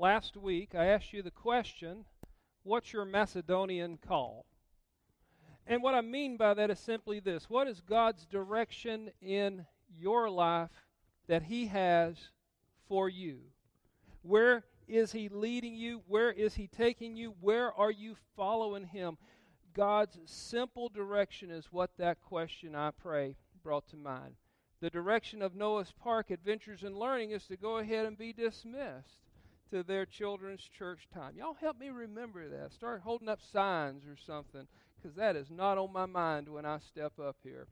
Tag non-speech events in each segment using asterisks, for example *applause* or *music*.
last week I asked you the question, What's your Macedonian call? And what I mean by that is simply this What is God's direction in your life that He has for you? Where is He leading you? Where is He taking you? Where are you following Him? God's simple direction is what that question, I pray, brought to mind. The direction of Noah's Park Adventures and Learning is to go ahead and be dismissed to their children's church time. Y'all help me remember that. Start holding up signs or something because that is not on my mind when I step up here.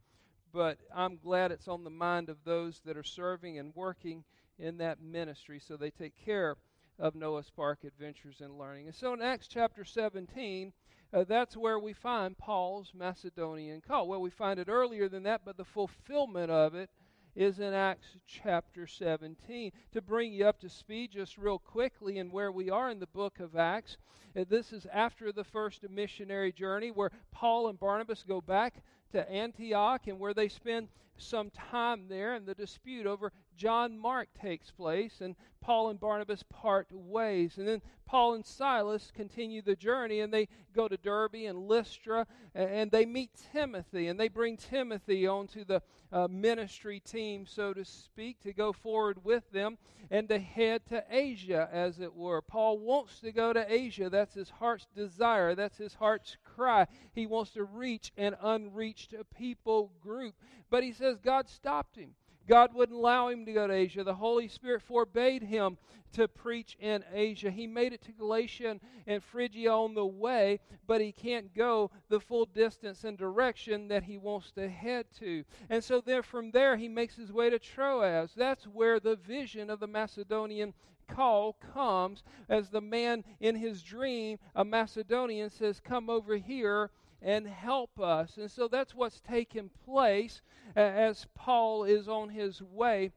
But I'm glad it's on the mind of those that are serving and working in that ministry so they take care of Noah's Park Adventures and Learning. And so in Acts chapter 17, uh, that's where we find Paul's Macedonian call. Well, we find it earlier than that, but the fulfillment of it is in Acts chapter 17. To bring you up to speed just real quickly and where we are in the book of Acts, uh, this is after the first missionary journey where Paul and Barnabas go back to Antioch and where they spend some time there, and the dispute over John Mark takes place, and Paul and Barnabas part ways. And then Paul and Silas continue the journey, and they go to Derbe and Lystra, and they meet Timothy, and they bring Timothy onto the uh, ministry team, so to speak, to go forward with them and to head to Asia, as it were. Paul wants to go to Asia. That's his heart's desire, that's his heart's cry. He wants to reach an unreached people group. But he says God stopped him. God wouldn't allow him to go to Asia. The Holy Spirit forbade him to preach in Asia. He made it to Galatia and Phrygia on the way, but he can't go the full distance and direction that he wants to head to. And so then from there he makes his way to Troas. That's where the vision of the Macedonian call comes as the man in his dream, a Macedonian, says, Come over here and help us. And so that's what's taking place as Paul is on his way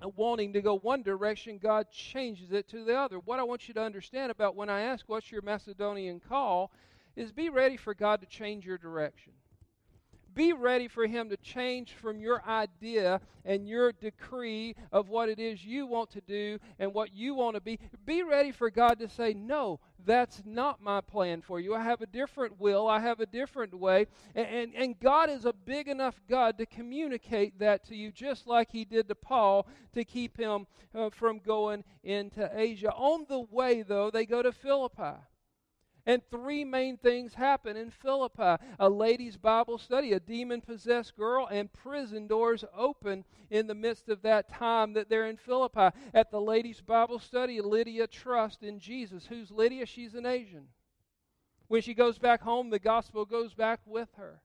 uh, wanting to go one direction, God changes it to the other. What I want you to understand about when I ask what's your Macedonian call is be ready for God to change your direction. Be ready for Him to change from your idea and your decree of what it is you want to do and what you want to be. Be ready for God to say, No, that's not my plan for you. I have a different will, I have a different way. And, and, and God is a big enough God to communicate that to you, just like He did to Paul to keep him uh, from going into Asia. On the way, though, they go to Philippi. And three main things happen in Philippi a ladies' Bible study, a demon possessed girl, and prison doors open in the midst of that time that they're in Philippi. At the ladies' Bible study, Lydia trusts in Jesus. Who's Lydia? She's an Asian. When she goes back home, the gospel goes back with her.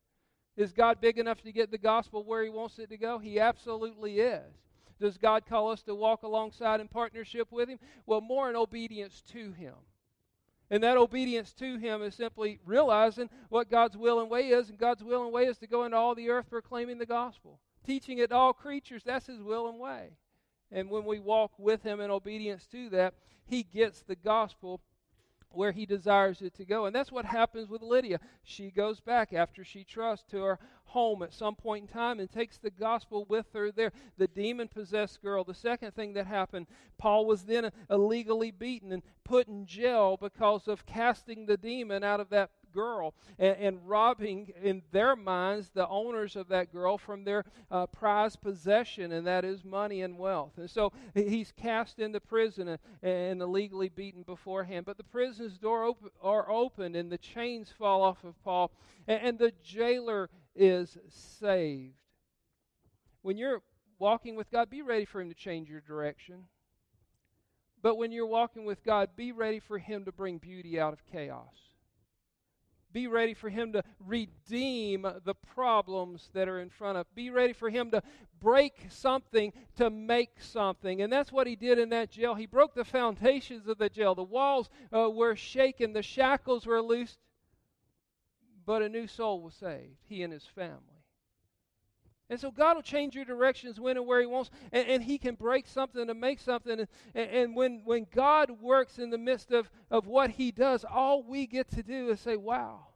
Is God big enough to get the gospel where He wants it to go? He absolutely is. Does God call us to walk alongside in partnership with Him? Well, more in obedience to Him. And that obedience to Him is simply realizing what God's will and way is. And God's will and way is to go into all the earth proclaiming the gospel, teaching it to all creatures. That's His will and way. And when we walk with Him in obedience to that, He gets the gospel where he desires it to go. And that's what happens with Lydia. She goes back after she trusts to her home at some point in time and takes the gospel with her there. The demon possessed girl. The second thing that happened, Paul was then illegally beaten and put in jail because of casting the demon out of that girl and, and, robbing, in their minds, the owners of that girl from their uh, prized possession, and that is money and wealth. And so he's cast into prison and, and illegally beaten beforehand. But the prison's door op- are opened, and the chains fall off of Paul, and, and the jailer is saved. When you're walking with God, be ready for Him to change your direction. But when you're walking with God, be ready for Him to bring beauty out of chaos. Be ready for Him to redeem the problems that are in front of. Be ready for Him to break something to make something. And that's what He did in that jail. He broke the foundations of the jail. The walls uh, were shaken, the shackles were loosed, but a new soul was saved, he and his family. And so God will change your directions when and where He wants, and, and He can break something to make something. And, and, when, when God works in the midst of, of what He does, all we get to do is say, Wow,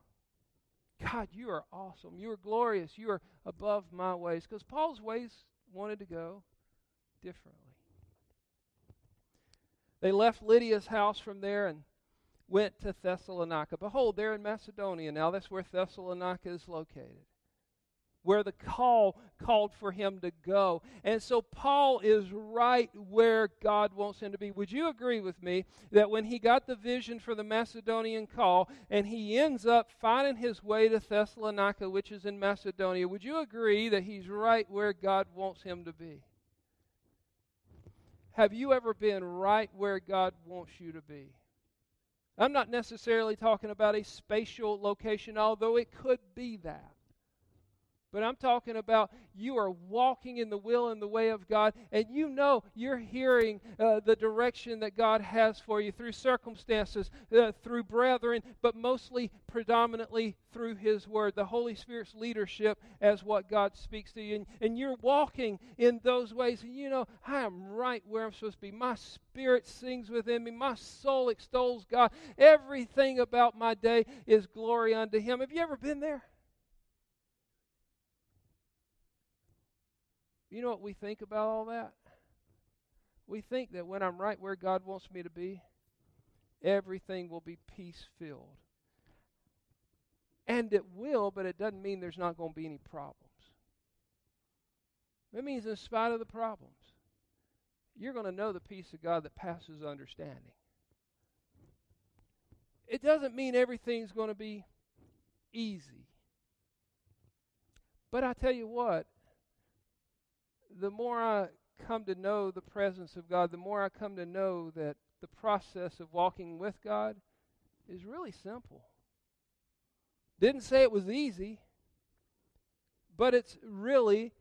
God, you are awesome. You are glorious. You are above my ways. Because Paul's ways wanted to go differently. They left Lydia's house from there and went to Thessalonica. Behold, they're in Macedonia now. That's where Thessalonica is located where the call called for him to go. And so Paul is right where God wants him to be. Would you agree with me that when he got the vision for the Macedonian call and he ends up finding his way to Thessalonica, which is in Macedonia, would you agree that he's right where God wants him to be? Have you ever been right where God wants you to be? I'm not necessarily talking about a spatial location, although it could be that. But I'm talking about you are walking in the will and the way of God, and you know you're hearing uh, the direction that God has for you through circumstances, uh, through brethren, but mostly, predominantly through His Word, the Holy Spirit's leadership as what God speaks to you. And, and you're walking in those ways, and you know, I am right where I'm supposed to be. My spirit sings within me, my soul extols God. Everything about my day is glory unto Him. Have you ever been there? You know what we think about all that? We think that when I'm right where God wants me to be, everything will be peace filled. And it will, but it doesn't mean there's not going to be any problems. It means, in spite of the problems, you're going to know the peace of God that passes understanding. It doesn't mean everything's going to be easy. But I tell you what, the more I come to know the presence of God, the more I come to know that the process of walking with God is really simple. Didn't say it was easy, but it's really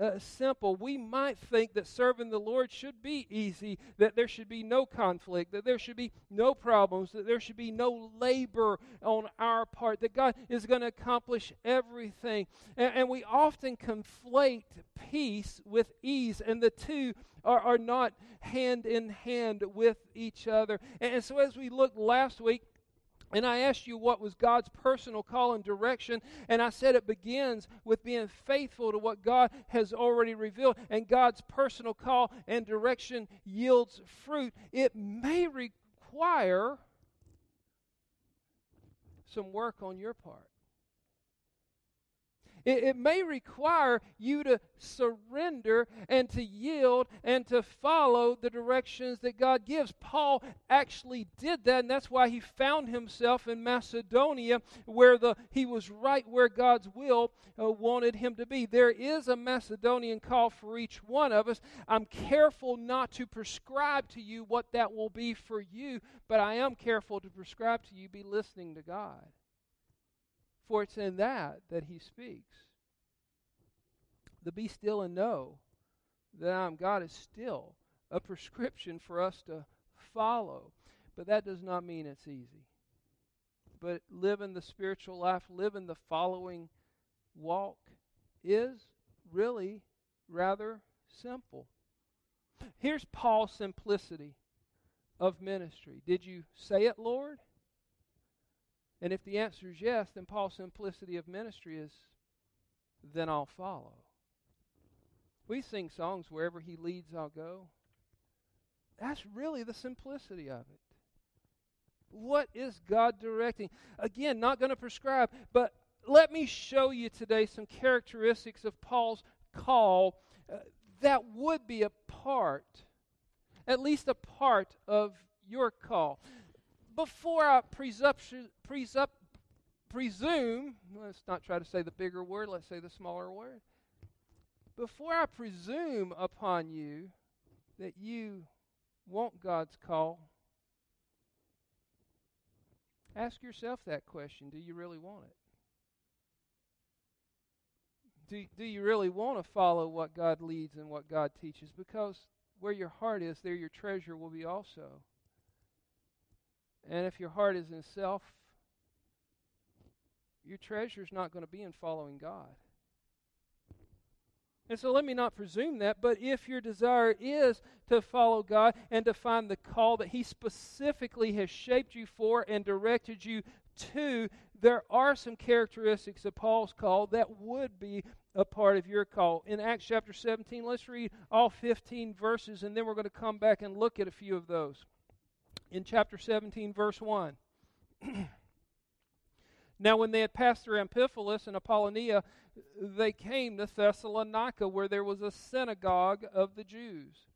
uh, simple. We might think that serving the Lord should be easy, that there should be no conflict, that there should be no problems, that there should be no labor on our part, that God is going to accomplish everything. And, and, we often conflate peace with ease, and the two are, are not hand in hand with each other. And, and so, as we looked last week, and I asked you what was God's personal call and direction, and I said it begins with being faithful to what God has already revealed, and God's personal call and direction yields fruit. It may require some work on your part. It, it may require you to surrender and to yield and to follow the directions that God gives. Paul actually did that, and that's why he found himself in Macedonia, where the he was right where God's will uh, wanted him to be. There is a Macedonian call for each one of us. I'm careful not to prescribe to you what that will be for you, but I am careful to prescribe to you be listening to God. For it's in that that he speaks. The be still and know that I am God is still a prescription for us to follow. But that does not mean it's easy. But living the spiritual life, living the following walk is really rather simple. Here's Paul's simplicity of ministry. Did you say it, Lord? And if the answer is yes, then Paul's simplicity of ministry is, then I'll follow. We sing songs, wherever he leads, I'll go. That's really the simplicity of it. What is God directing? Again, not going to prescribe, but let me show you today some characteristics of Paul's call uh, that would be a part, at least a part of your call before I presumption, presup, presume, let's not try to say the bigger word, let's say the smaller word. Before I presume upon you that you want God's call, ask yourself that question do you really want it? Do, do you really want to follow what God leads and what God teaches? Because where your heart is, there your treasure will be also. And if your heart is in self, your treasure is not going to be in following God. And so let me not presume that, but if your desire is to follow God and to find the call that He specifically has shaped you for and directed you to, there are some characteristics of Paul's call that would be a part of your call. In Acts chapter 17, let's read all 15 verses, and then we're going to come back and look at a few of those. In chapter 17, verse 1. *clears throat* now, when they had passed through Amphipolis and Apollonia, they came to Thessalonica, where there was a synagogue of the Jews.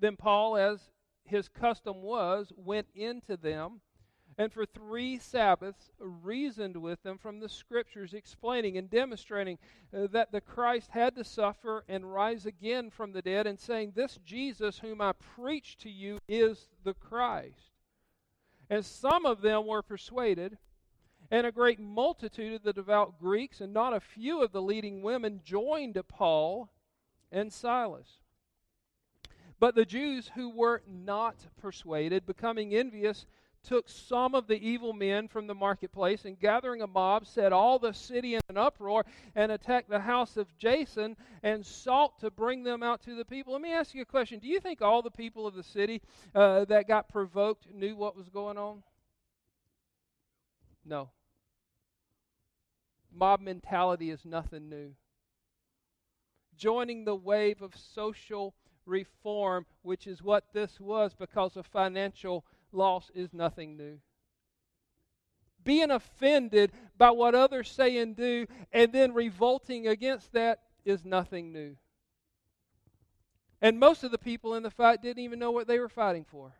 Then Paul, as his custom was, went into them and for three Sabbaths reasoned with them from the Scriptures, explaining and demonstrating uh, that the Christ had to suffer and rise again from the dead, and saying, This Jesus whom I preach to you is the Christ. And some of them were persuaded, and a great multitude of the devout Greeks, and not a few of the leading women, joined Paul and Silas. But the Jews who were not persuaded, becoming envious, took some of the evil men from the marketplace and gathering a mob set all the city in an uproar and attacked the house of Jason and sought to bring them out to the people. Let me ask you a question. Do you think all the people of the city uh, that got provoked knew what was going on? No. Mob mentality is nothing new. Joining the wave of social reform, which is what this was because of financial loss is nothing new. Being offended by what others say and do and then revolting against that is nothing new. And most of the people in the fight didn't even know what they were fighting for.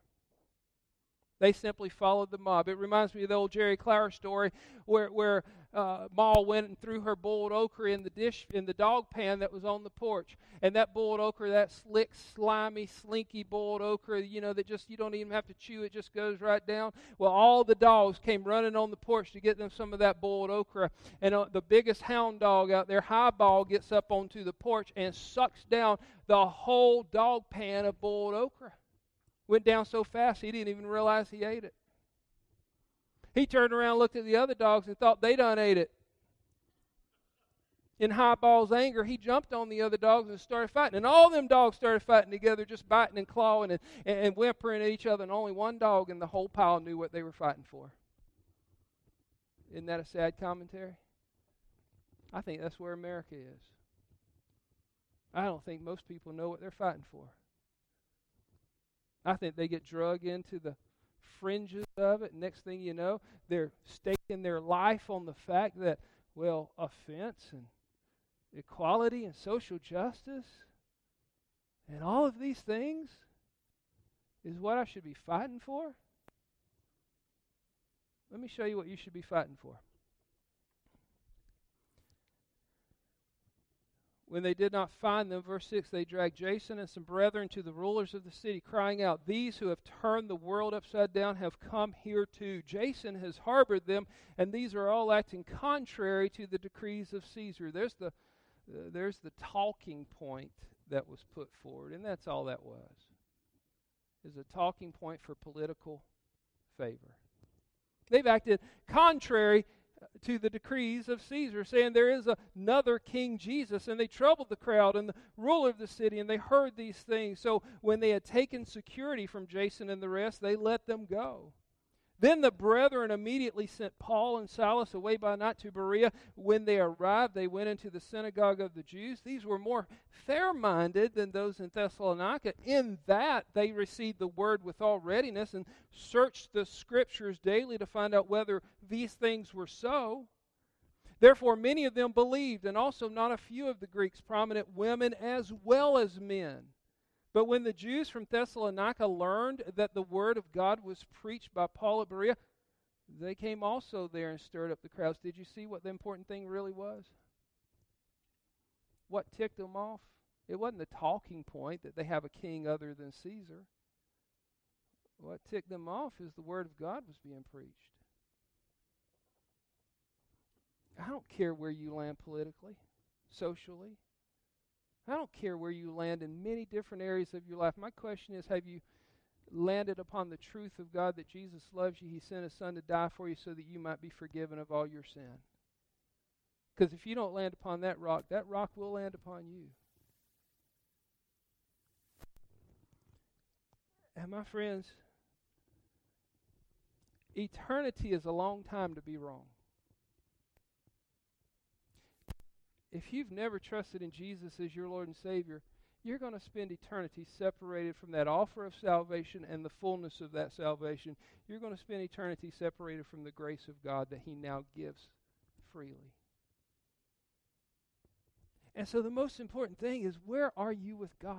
They simply followed the mob. It reminds me of the old Jerry Clower story where, where uh, Ma went and threw her boiled okra in the dish in the dog pan that was on the porch, and that boiled okra, that slick, slimy, slinky boiled okra, you know, that just you don't even have to chew; it just goes right down. Well, all the dogs came running on the porch to get them some of that boiled okra, and uh, the biggest hound dog out there, Highball, gets up onto the porch and sucks down the whole dog pan of boiled okra. Went down so fast he didn't even realize he ate it. He turned around, looked at the other dogs, and thought they done ate it. In Highball's anger, he jumped on the other dogs and started fighting. And all them dogs started fighting together, just biting and clawing and, and, and whimpering at each other. And only one dog in the whole pile knew what they were fighting for. Isn't that a sad commentary? I think that's where America is. I don't think most people know what they're fighting for. I think they get drug into the fringes of it. Next thing you know, they're staking their life on the fact that, well, offense and equality and social justice and all of these things is what I should be fighting for. Let me show you what you should be fighting for. When they did not find them, verse 6, they dragged Jason and some brethren to the rulers of the city, crying out, These who have turned the world upside down have come here too. Jason has harbored them, and these are all acting contrary to the decrees of Caesar. There's the, uh, there's the talking point that was put forward, and that's all that was. Is a talking point for political favor. They've acted contrary to the decrees of Caesar, saying there is another King Jesus. And they troubled the crowd and the ruler of the city, and they heard these things. So when they had taken security from Jason and the rest, they let them go. Then the brethren immediately sent Paul and Silas away by night to Berea. When they arrived, they went into the synagogue of the Jews. These were more fair minded than those in Thessalonica, in that they received the word with all readiness and searched the scriptures daily to find out whether these things were so. Therefore, many of them believed, and also not a few of the Greeks, prominent women as well as men. But when the Jews from Thessalonica learned that the word of God was preached by Paul at Berea, they came also there and stirred up the crowds. Did you see what the important thing really was? What ticked them off? It wasn't the talking point that they have a king other than Caesar. What ticked them off is the word of God was being preached. I don't care where you land politically, socially, I don't care where you land in many different areas of your life. My question is have you landed upon the truth of God that Jesus loves you? He sent his son to die for you so that you might be forgiven of all your sin. Because if you don't land upon that rock, that rock will land upon you. And my friends, eternity is a long time to be wrong. If you've never trusted in Jesus as your Lord and Savior, you're going to spend eternity separated from that offer of salvation and the fullness of that salvation. You're going to spend eternity separated from the grace of God that He now gives freely. And so the most important thing is where are you with God?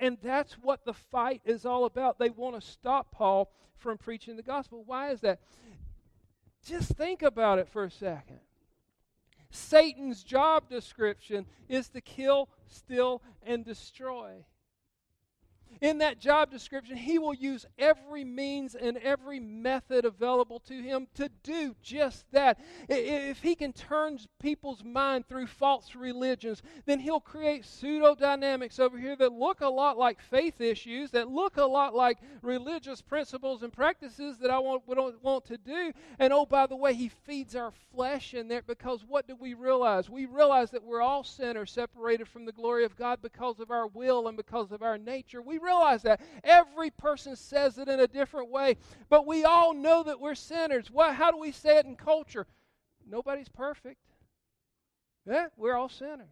And that's what the fight is all about. They want to stop Paul from preaching the gospel. Why is that? Just think about it for a second. Satan's job description is to kill, steal, and destroy in that job description, he will use every means and every method available to him to do just that. If he can turn people's mind through false religions, then he'll create pseudo dynamics over here that look a lot like faith issues, that look a lot like religious principles and practices that I want, don't want to do. And oh, by the way, he feeds our flesh in there because what do we realize? We realize that we're all sinners separated from the glory of God because of our will and because of our nature. We realize that. Every person says it in a different way, but we all know that we're sinners. What, how do we say it in culture? Nobody's perfect. Yeah, we're all sinners.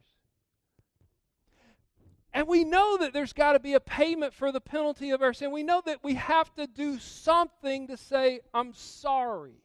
And we know that there's got to be a payment for the penalty of our sin. We know that we have to do something to say, I'm sorry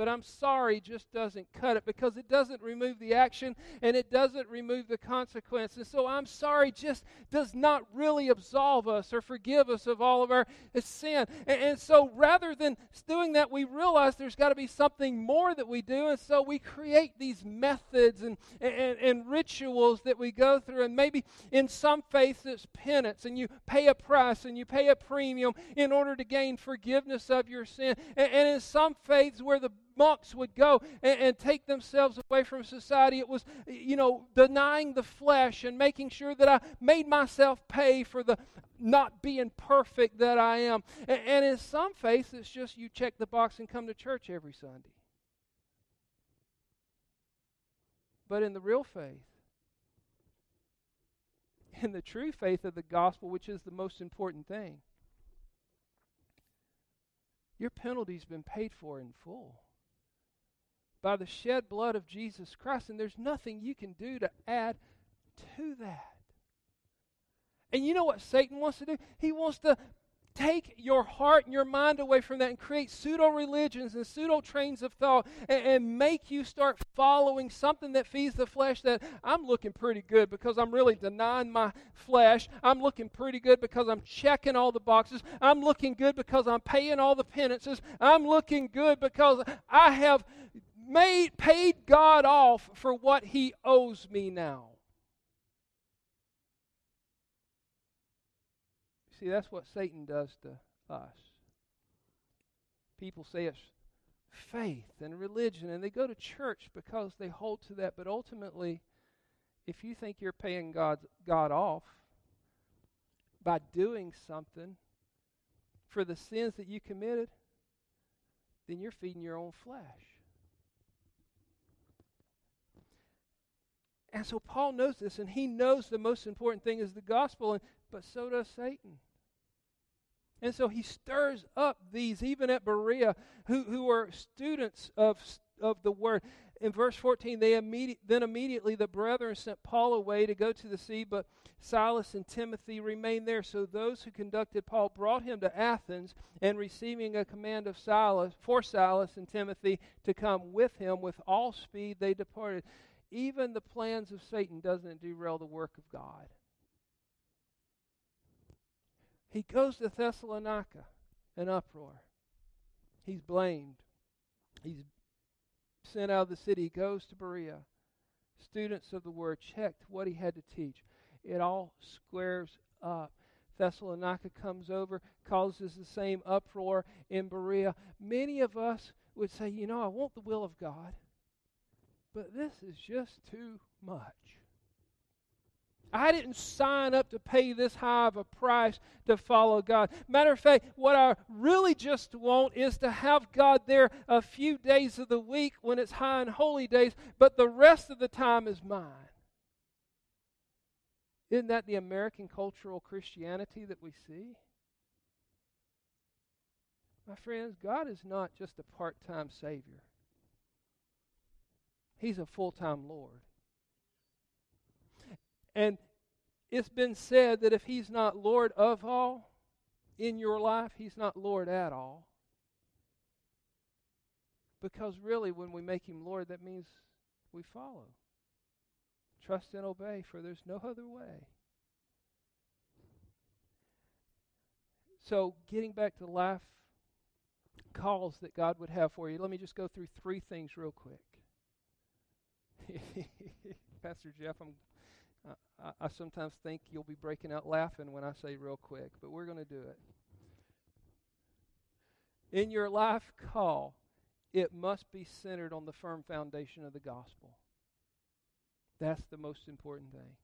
but I'm sorry just doesn't cut it because it doesn't remove the action and it doesn't remove the consequence. And so I'm sorry just does not really absolve us or forgive us of all of our sin. And, and so rather than doing that, we realize there's got to be something more that we do. And so we create these methods and, and, and rituals that we go through. And maybe in some faiths it's penance and you pay a price and you pay a premium in order to gain forgiveness of your sin. And, and in some faiths where the monks would go and, and, take themselves away from society. It was, you know, denying the flesh and making sure that I made myself pay for the not being perfect that I am. And, and in some faiths, it's just you check the box and come to church every Sunday. But in the real faith, *laughs* in the true faith of the gospel, which is the most important thing, your penalty's been paid for in full by the shed blood of Jesus Christ, and there's nothing you can do to add to that. And you know what Satan wants to do? He wants to take your heart and your mind away from that and create pseudo religions and pseudo trains of thought and, and, make you start following something that feeds the flesh that I'm looking pretty good because I'm really denying my flesh. I'm looking pretty good because I'm checking all the boxes. I'm looking good because I'm paying all the penances. I'm looking good because I have made paid God off for what he owes me now. See, that's what Satan does to us. People say it's faith and religion, and they go to church because they hold to that. But ultimately, if you think you're paying God, God off by doing something for the sins that you committed, then you're feeding your own flesh. And so Paul knows this, and he knows the most important thing is the gospel, and, but so does Satan. And so he stirs up these, even at Berea, who, who are students of, of the word. In verse 14, they immediate, then immediately the brethren sent Paul away to go to the sea, but Silas and Timothy remained there. So those who conducted Paul brought him to Athens, and receiving a command of Silas for Silas and Timothy to come with him with all speed, they departed even the plans of Satan doesn't derail the work of God. He goes to Thessalonica, an uproar. He's blamed. He's sent out of the city. He goes to Berea. Students of the word checked what he had to teach. It all squares up. Thessalonica comes over, causes the same uproar in Berea. Many of us would say, you know, I want the will of God. But this is just too much. I didn't sign up to pay this high of a price to follow God. Matter of fact, what I really just want is to have God there a few days of the week when it's high and holy days, but the rest of the time is mine. Isn't that the American cultural Christianity that we see? My friends, God is not just a part time Savior. He's a full time Lord. And it's been said that if He's not Lord of all in your life, He's not Lord at all. Because really, when we make Him Lord, that means we follow. Trust and obey, for there's no other way. So, getting back to life calls that God would have for you, let me just go through three things real quick. *laughs* Pastor Jeff, I'm, uh, I sometimes think you'll be breaking out laughing when I say real quick, but we're going to do it. In your life call, it must be centered on the firm foundation of the gospel. That's the most important thing.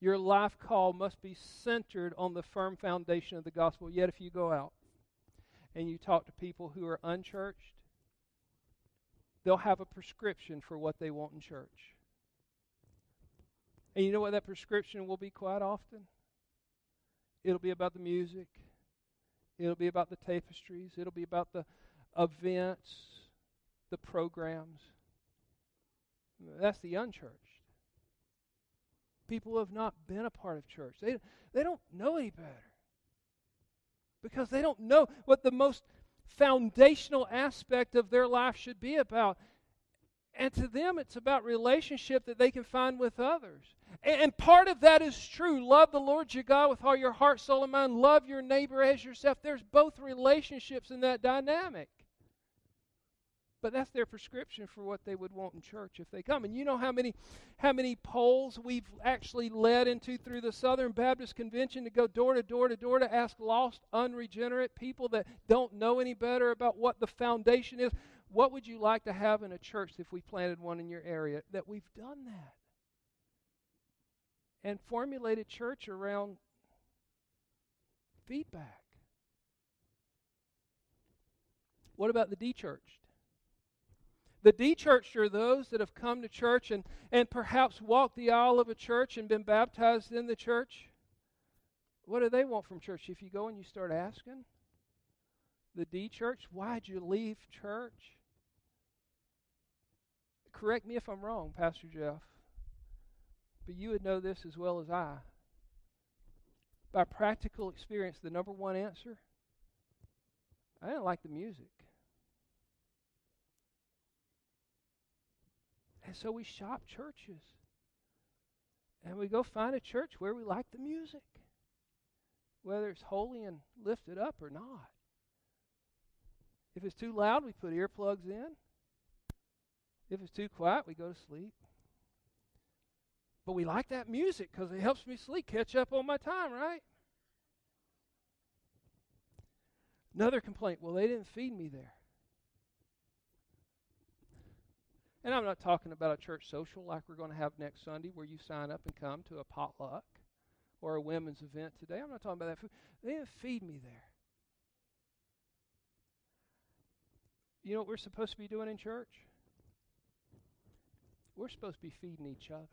Your life call must be centered on the firm foundation of the gospel. Yet, if you go out and you talk to people who are unchurched, they'll have a prescription for what they want in church. And you know what that prescription will be quite often? It'll be about the music, it'll be about the tapestries, it'll be about the events, the programs. That's the unchurched. People who have not been a part of church. They, they don't know any better. Because they don't know what the most foundational aspect of their life should be about. And to them, it's about relationship that they can find with others. And, part of that is true. Love the Lord your God with all your heart, soul, and mind. Love your neighbor as yourself. There's both relationships in that dynamic. But that's their prescription for what they would want in church if they come. And you know how many how many polls we've actually led into through the Southern Baptist Convention to go door to door to door to ask lost, unregenerate people that don't know any better about what the foundation is. What would you like to have in a church if we planted one in your area? That we've done that. And formulated church around feedback. What about the de-churched? The de-churched are those that have come to church and, and perhaps walked the aisle of a church and been baptized in the church. What do they want from church? If you go and you start asking the de-church, why'd you leave church? Correct me if I'm wrong, Pastor Jeff, but you would know this as well as I. By practical experience, the number one answer I didn't like the music. And so we shop churches. And we go find a church where we like the music, whether it's holy and lifted up or not. If it's too loud, we put earplugs in. If it's too quiet, we go to sleep. But we like that music because it helps me sleep, catch up on my time, right? Another complaint well, they didn't feed me there. And I'm not talking about a church social like we're going to have next Sunday where you sign up and come to a potluck or a women's event today. I'm not talking about that food. They didn't feed me there. You know what we're supposed to be doing in church? We're supposed to be feeding each other.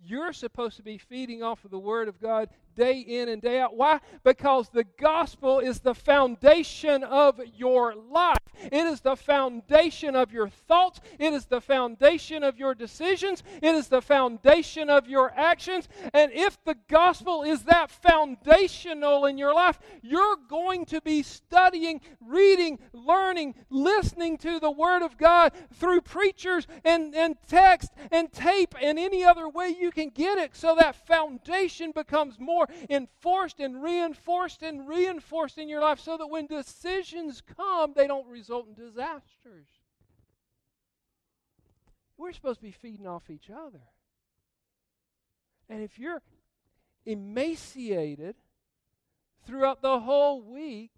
You're supposed to be feeding off of the Word of God day in and day out. Why? Because the gospel is the foundation of your life. It is the foundation of your thoughts. It is the foundation of your decisions. It is the foundation of your actions. And if the gospel is that foundational in your life, you're going to be studying, reading, learning, listening to the Word of God through preachers and, and text and tape and any other way you can get it so that foundation becomes more enforced and reinforced and reinforced in your life so that when decisions come, they don't result in disasters. We're supposed to be feeding off each other. And if you're emaciated throughout the whole week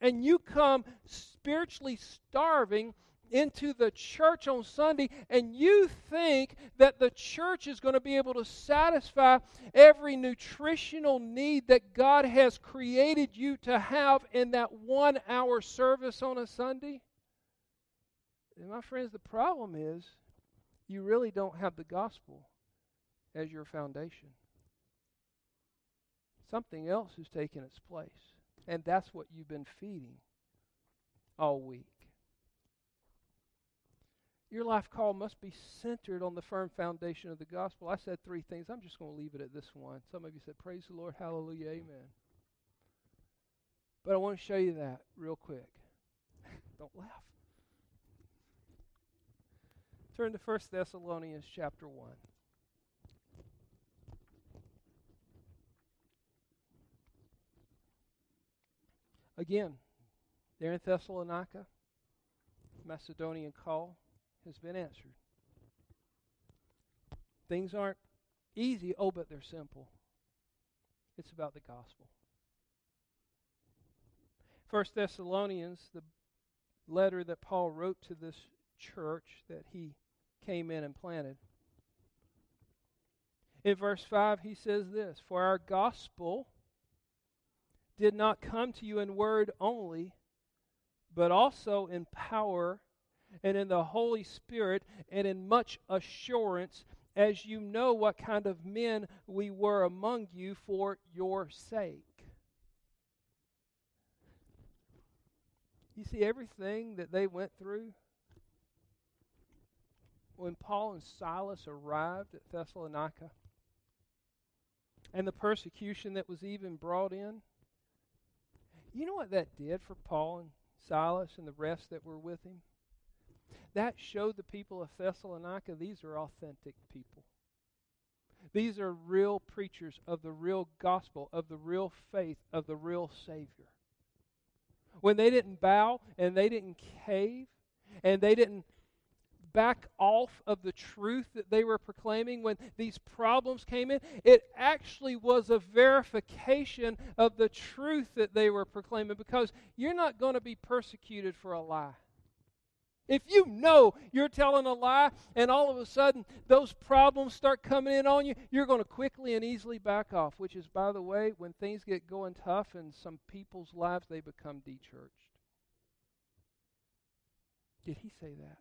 and you come spiritually starving, into the church on Sunday and you think that the church is going to be able to satisfy every nutritional need that God has created you to have in that one hour service on a Sunday, and my friends, the problem is you really don't have the gospel as your foundation. Something else has taken its place, and that's what you've been feeding all week. Your life call must be centered on the firm foundation of the gospel. I said three things. I'm just going to leave it at this one. Some of you said, Praise the Lord, hallelujah, amen. But I want to show you that real quick. *laughs* Don't laugh. Turn to 1 Thessalonians chapter 1. Again, there in Thessalonica, Macedonian call has been answered. Things aren't easy, oh, but they're simple. It's about the gospel. First Thessalonians, the letter that Paul wrote to this church that he came in and planted. In verse 5, he says this For our gospel did not come to you in word only, but also in power and in the Holy Spirit and in much assurance, as you know what kind of men we were among you for your sake. You see, everything that they went through, when Paul and Silas arrived at Thessalonica, and the persecution that was even brought in, you know what that did for Paul and Silas and the rest that were with him? That showed the people of Thessalonica these are authentic people. These are real preachers of the real gospel, of the real faith, of the real Savior. When they didn't bow and they didn't cave and they didn't back off of the truth that they were proclaiming when these problems came in, it actually was a verification of the truth that they were proclaiming because you're not going to be persecuted for a lie. If you know you're telling a lie and all of a sudden those problems start coming in on you, you're going to quickly and easily back off, which is, by the way, when things get going tough in some people's lives, they become dechurched. Did he say that?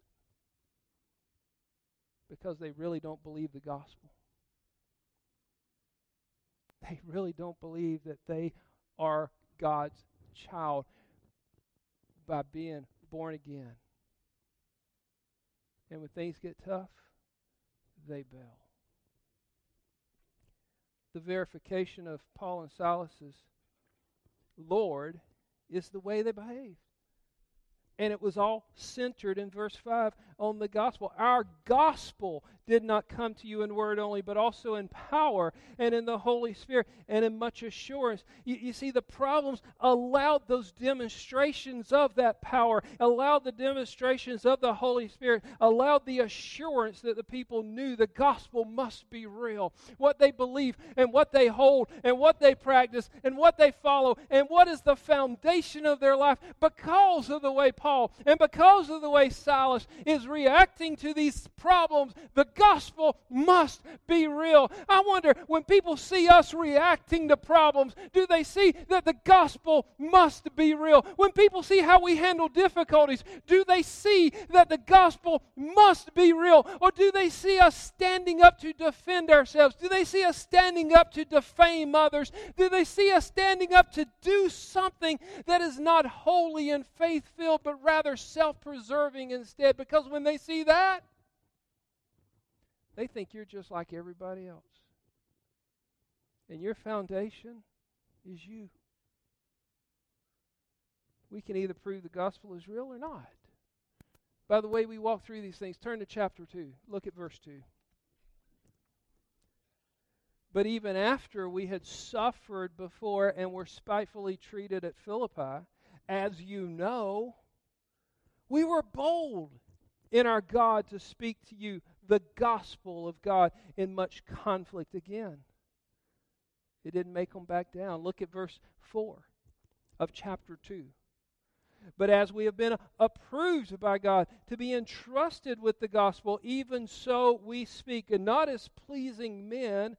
because they really don't believe the gospel. They really don't believe that they are God's child by being born again. And when things get tough, they bail. The verification of Paul and Silas's Lord is the way they behaved. And it was all centered in verse 5 on the gospel. Our gospel did not come to you in word only, but also in power and in the Holy Spirit and in much assurance. You, you, see, the problems allowed those demonstrations of that power, allowed the demonstrations of the Holy Spirit, allowed the assurance that the people knew the gospel must be real. What they believe and what they hold and what they practice and what they follow and what is the foundation of their life because of the way and because of the way Silas is reacting to these problems. The gospel must be real. I wonder when people see us reacting to problems, do they see that the gospel must be real? When people see how we handle difficulties, do they see that the gospel must be real? Or do they see us standing up to defend ourselves? Do they see us standing up to defame others? Do they see us standing up to do something that is not holy and faith filled, but rather self preserving instead? Because when they see that, they think you're just like everybody else. And your foundation is you. We can either prove the gospel is real or not. By the way, we walk through these things. Turn to chapter 2. Look at verse 2. But even after we had suffered before and were spitefully treated at Philippi, as you know, we were bold in our God to speak to you the gospel of God in much conflict again. It didn't make them back down. Look at verse 4 of chapter 2. But as we have been approved by God to be entrusted with the gospel, even so we speak, and not as pleasing men,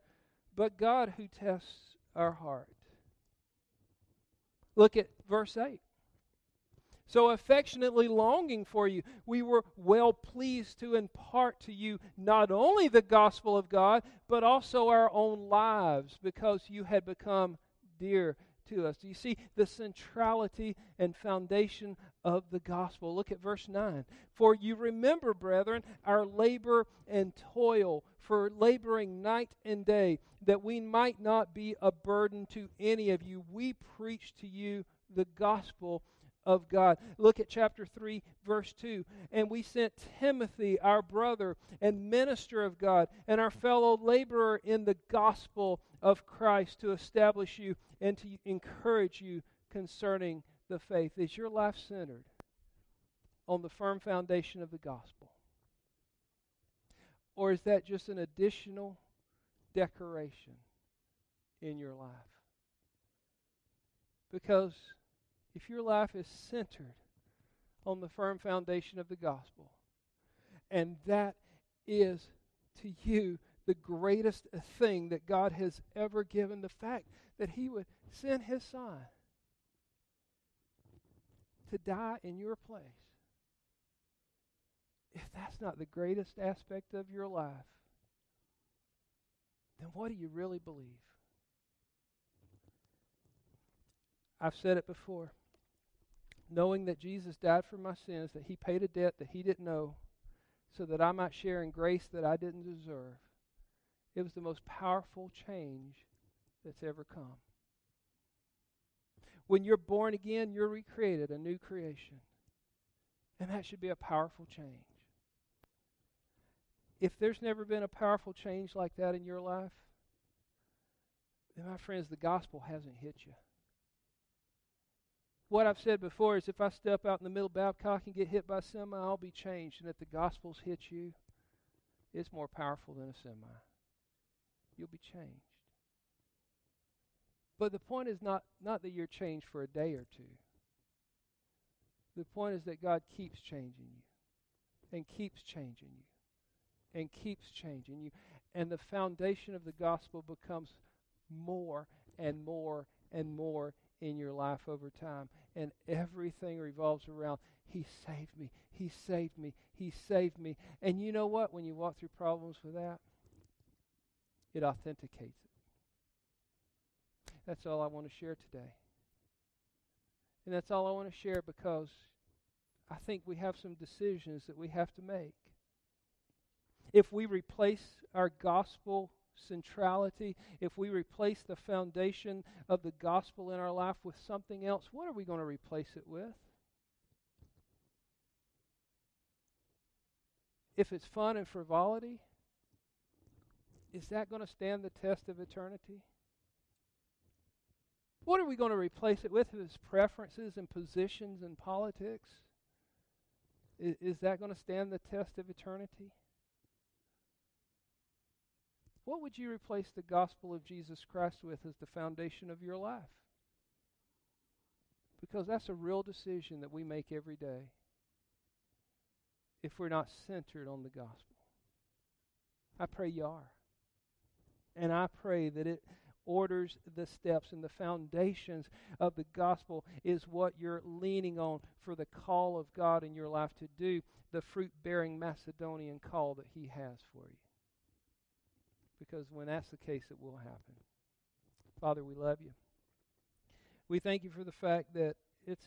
but God who tests our heart. Look at verse 8 so affectionately longing for you, we were well pleased to impart to you not only the gospel of God, but also our own lives, because you had become dear to us. Do you see the centrality and foundation of the gospel? Look at verse 9. For you remember, brethren, our labor and toil, for laboring night and day, that we might not be a burden to any of you. We preach to you the gospel of God. Look at chapter 3, verse 2. And we sent Timothy, our brother and minister of God, and our fellow laborer in the gospel of Christ to establish you and to encourage you concerning the faith. Is your life centered on the firm foundation of the gospel? Or is that just an additional decoration in your life? Because if your life is centered on the firm foundation of the gospel, and that is to you the greatest thing that God has ever given the fact that He would send His Son to die in your place. If that's not the greatest aspect of your life, then what do you really believe? I've said it before knowing that Jesus died for my sins, that he paid a debt that he didn't know, so that I might share in grace that I didn't deserve. It was the most powerful change that's ever come. When you're born again, you're recreated, a new creation. And that should be a powerful change. If there's never been a powerful change like that in your life, then, my friends, the gospel hasn't hit you what I've said before is if I step out in the middle of Babcock and get hit by a semi, I'll be changed. And if the gospel's hit you, it's more powerful than a semi. You'll be changed. But the point is not, not that you're changed for a day or two. The point is that God keeps changing you and keeps changing you and keeps changing you. And the foundation of the gospel becomes more and more and more in your life over time. And everything revolves around He saved me, He saved me, He saved me. And you know what? When you walk through problems with that, it authenticates it. That's all I want to share today. And that's all I want to share because I think we have some decisions that we have to make. If we replace our gospel centrality, if we replace the foundation of the gospel in our life with something else, what are we going to replace it with? If it's fun and frivolity, is that going to stand the test of eternity? What are we going to replace it with? If it's preferences and positions and politics, is, is that going to stand the test of eternity? What would you replace the gospel of Jesus Christ with as the foundation of your life? Because that's a real decision that we make every day if we're not centered on the gospel. I pray you are. And I pray that it orders the steps and the foundations of the gospel is what you're leaning on for the call of God in your life to do the fruit bearing Macedonian call that He has for you because when that's the case, it will happen. Father, we love you. We thank you for the fact that it's